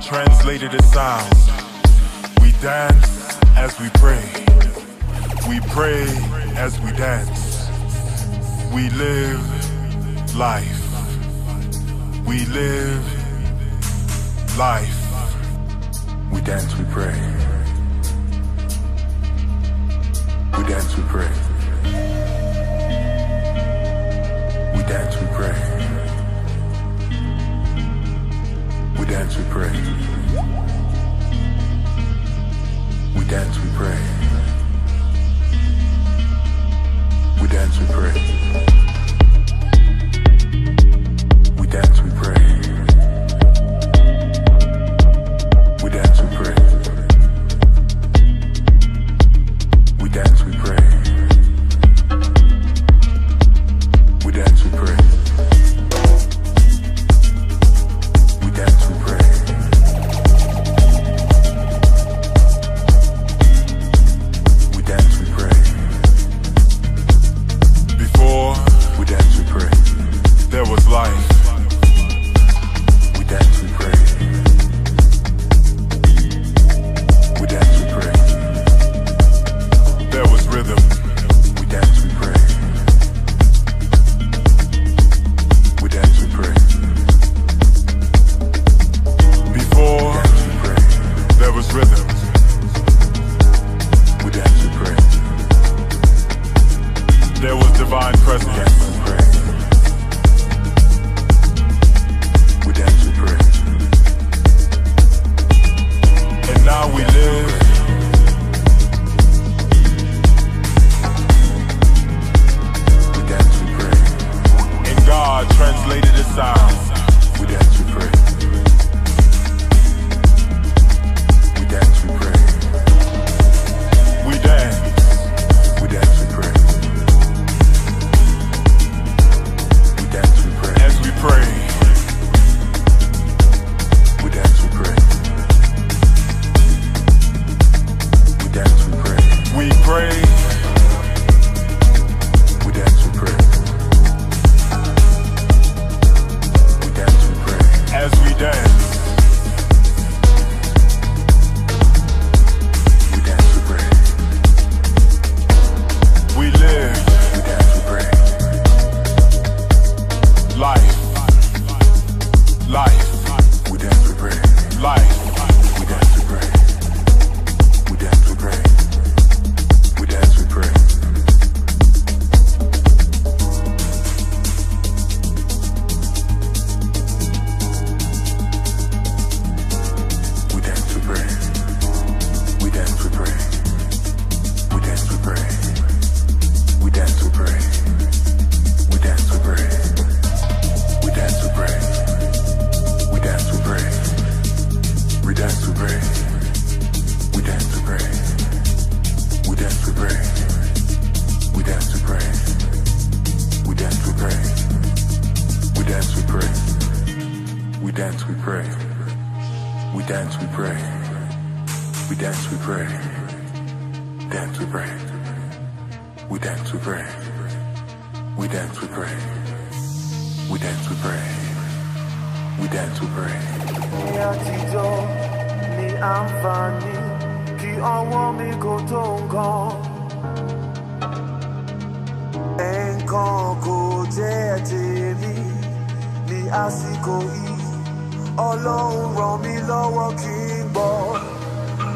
translated the sounds. We dance as we pray. We pray as we dance. We live life. We live life. We dance, we pray. We dance, we pray. We dance, we pray. dance, we pray. We dance, we pray. We dance, we pray. We dance, we pray.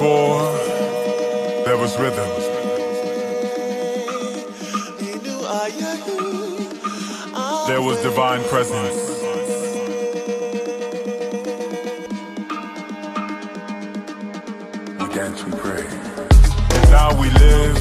before there was rhythm. There was divine presence. We dance, we pray. Now we live.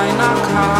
why not come?